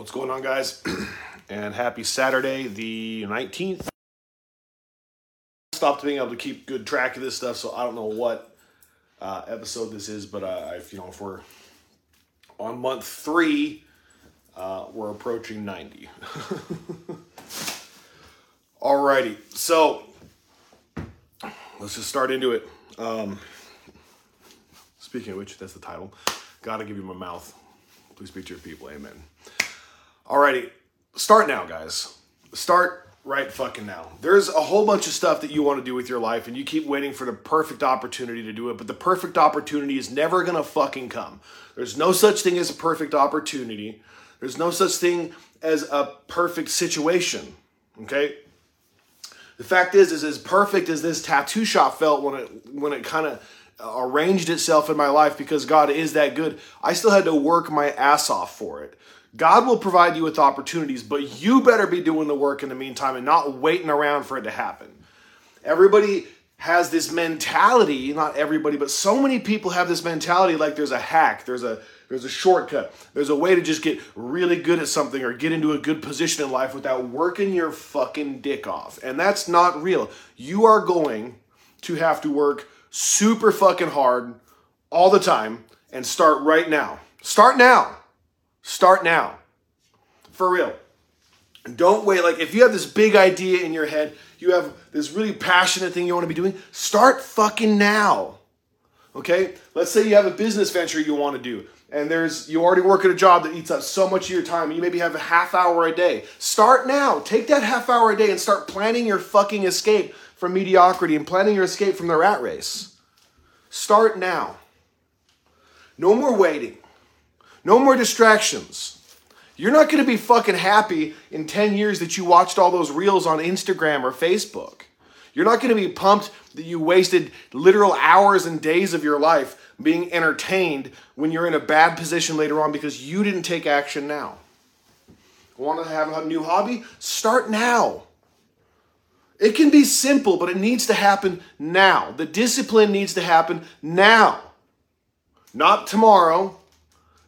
What's going on, guys? and happy Saturday, the 19th. Stopped being able to keep good track of this stuff, so I don't know what uh, episode this is, but uh, if you know, if we're on month three, uh, we're approaching 90. Alrighty, so let's just start into it. Um, speaking of which, that's the title. Gotta give you my mouth. Please speak to your people. Amen. Alrighty, start now, guys. Start right fucking now. There's a whole bunch of stuff that you want to do with your life, and you keep waiting for the perfect opportunity to do it, but the perfect opportunity is never gonna fucking come. There's no such thing as a perfect opportunity. There's no such thing as a perfect situation. Okay? The fact is, is as perfect as this tattoo shop felt when it when it kind of arranged itself in my life because God is that good. I still had to work my ass off for it. God will provide you with opportunities, but you better be doing the work in the meantime and not waiting around for it to happen. Everybody has this mentality, not everybody, but so many people have this mentality like there's a hack, there's a there's a shortcut, there's a way to just get really good at something or get into a good position in life without working your fucking dick off. And that's not real. You are going to have to work super fucking hard all the time and start right now. Start now. Start now. For real. Don't wait. Like, if you have this big idea in your head, you have this really passionate thing you want to be doing, start fucking now. Okay? Let's say you have a business venture you want to do, and there's you already work at a job that eats up so much of your time, and you maybe have a half hour a day. Start now. Take that half hour a day and start planning your fucking escape from mediocrity and planning your escape from the rat race. Start now. No more waiting. No more distractions. You're not going to be fucking happy in 10 years that you watched all those reels on Instagram or Facebook. You're not going to be pumped that you wasted literal hours and days of your life being entertained when you're in a bad position later on because you didn't take action now. Want to have a new hobby? Start now. It can be simple, but it needs to happen now. The discipline needs to happen now. Not tomorrow,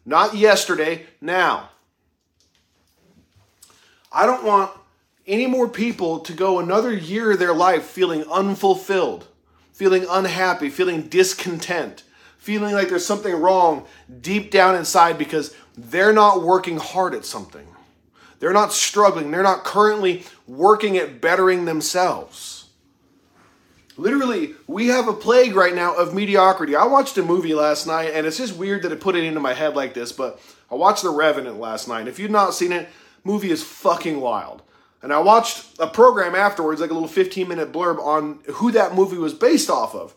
not yesterday, now. I don't want any more people to go another year of their life feeling unfulfilled, feeling unhappy, feeling discontent, feeling like there's something wrong deep down inside because they're not working hard at something. They're not struggling. They're not currently working at bettering themselves. Literally, we have a plague right now of mediocrity. I watched a movie last night, and it's just weird that it put it into my head like this, but I watched The Revenant last night. If you've not seen it, movie is fucking wild. And I watched a program afterwards, like a little 15 minute blurb on who that movie was based off of.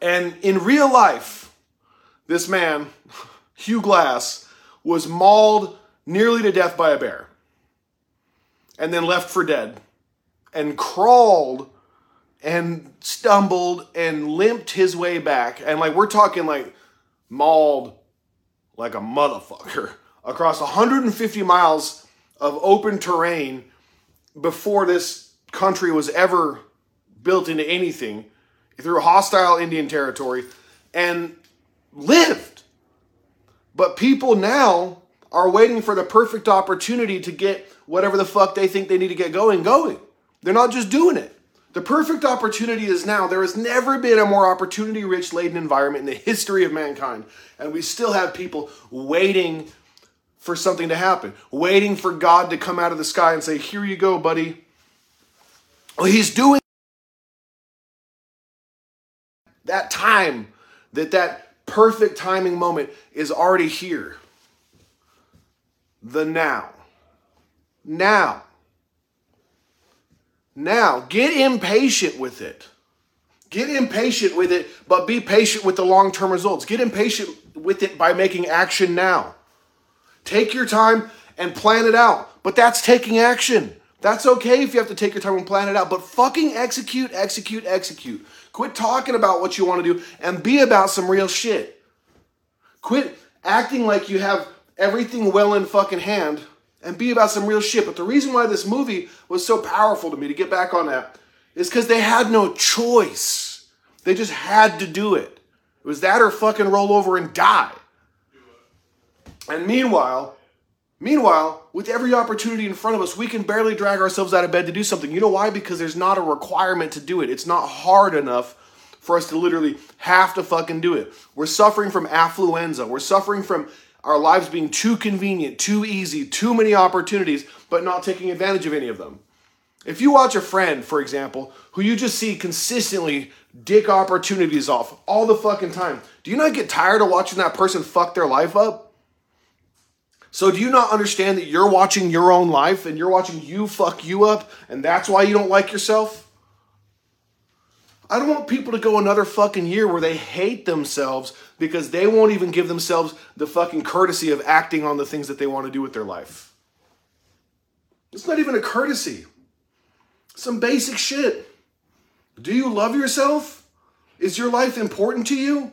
And in real life, this man, Hugh Glass, was mauled nearly to death by a bear and then left for dead and crawled and stumbled and limped his way back. And like, we're talking like mauled like a motherfucker across 150 miles of open terrain before this country was ever built into anything through hostile Indian territory and lived. But people now are waiting for the perfect opportunity to get whatever the fuck they think they need to get going, going. They're not just doing it. The perfect opportunity is now. There has never been a more opportunity rich laden environment in the history of mankind. And we still have people waiting for something to happen, waiting for God to come out of the sky and say, Here you go, buddy. Well, He's doing that time, that that perfect timing moment is already here. The now. Now. Now, get impatient with it. Get impatient with it, but be patient with the long term results. Get impatient with it by making action now. Take your time and plan it out, but that's taking action. That's okay if you have to take your time and plan it out, but fucking execute, execute, execute. Quit talking about what you want to do and be about some real shit. Quit acting like you have everything well in fucking hand and be about some real shit. But the reason why this movie was so powerful to me, to get back on that, is because they had no choice. They just had to do it. It was that or fucking roll over and die. And meanwhile, Meanwhile, with every opportunity in front of us, we can barely drag ourselves out of bed to do something. You know why? Because there's not a requirement to do it. It's not hard enough for us to literally have to fucking do it. We're suffering from affluenza. We're suffering from our lives being too convenient, too easy, too many opportunities, but not taking advantage of any of them. If you watch a friend, for example, who you just see consistently dick opportunities off all the fucking time, do you not get tired of watching that person fuck their life up? So do you not understand that you're watching your own life and you're watching you fuck you up and that's why you don't like yourself? I don't want people to go another fucking year where they hate themselves because they won't even give themselves the fucking courtesy of acting on the things that they want to do with their life. It's not even a courtesy. Some basic shit. Do you love yourself? Is your life important to you?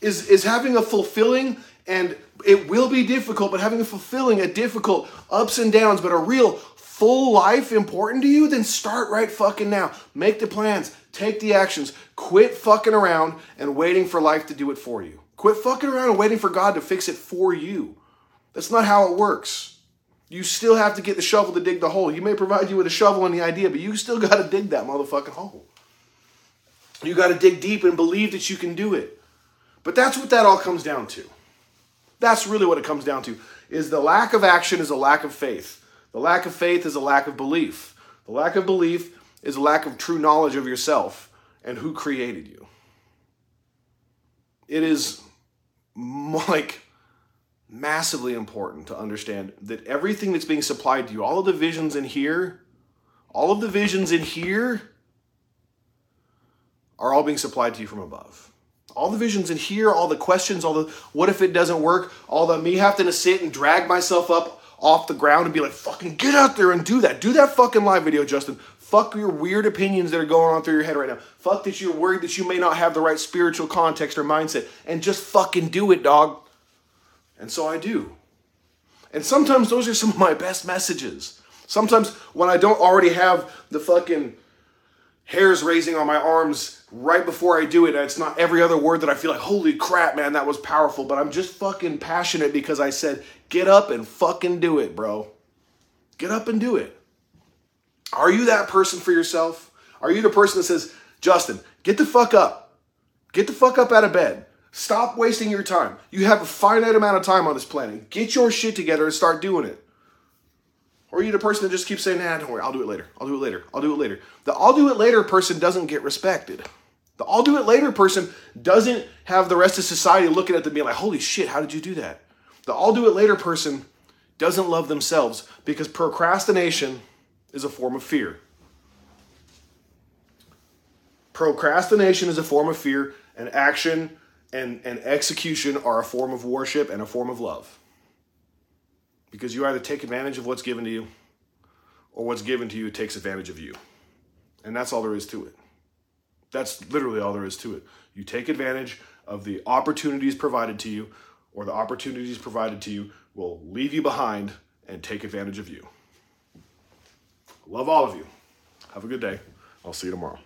Is is having a fulfilling and it will be difficult, but having a fulfilling, a difficult, ups and downs, but a real full life important to you, then start right fucking now. Make the plans, take the actions, quit fucking around and waiting for life to do it for you. Quit fucking around and waiting for God to fix it for you. That's not how it works. You still have to get the shovel to dig the hole. You may provide you with a shovel and the idea, but you still got to dig that motherfucking hole. You got to dig deep and believe that you can do it. But that's what that all comes down to. That's really what it comes down to. Is the lack of action is a lack of faith. The lack of faith is a lack of belief. The lack of belief is a lack of true knowledge of yourself and who created you. It is like massively important to understand that everything that's being supplied to you, all of the visions in here, all of the visions in here are all being supplied to you from above all the visions in here, all the questions, all the what if it doesn't work, all the me having to sit and drag myself up off the ground and be like, fucking get out there and do that. Do that fucking live video, Justin. Fuck your weird opinions that are going on through your head right now. Fuck that you're worried that you may not have the right spiritual context or mindset. And just fucking do it, dog. And so I do. And sometimes those are some of my best messages. Sometimes when I don't already have the fucking hairs raising on my arms right before I do it. It's not every other word that I feel like, holy crap, man, that was powerful. But I'm just fucking passionate because I said, get up and fucking do it, bro. Get up and do it. Are you that person for yourself? Are you the person that says, Justin, get the fuck up? Get the fuck up out of bed. Stop wasting your time. You have a finite amount of time on this planet. Get your shit together and start doing it. Or are you the person that just keeps saying, nah, don't worry, I'll do it later. I'll do it later. I'll do it later. The I'll do it later person doesn't get respected. The I'll do it later person doesn't have the rest of society looking at them being like, holy shit, how did you do that? The I'll do it later person doesn't love themselves because procrastination is a form of fear. Procrastination is a form of fear, and action and, and execution are a form of worship and a form of love. Because you either take advantage of what's given to you, or what's given to you takes advantage of you. And that's all there is to it. That's literally all there is to it. You take advantage of the opportunities provided to you, or the opportunities provided to you will leave you behind and take advantage of you. Love all of you. Have a good day. I'll see you tomorrow.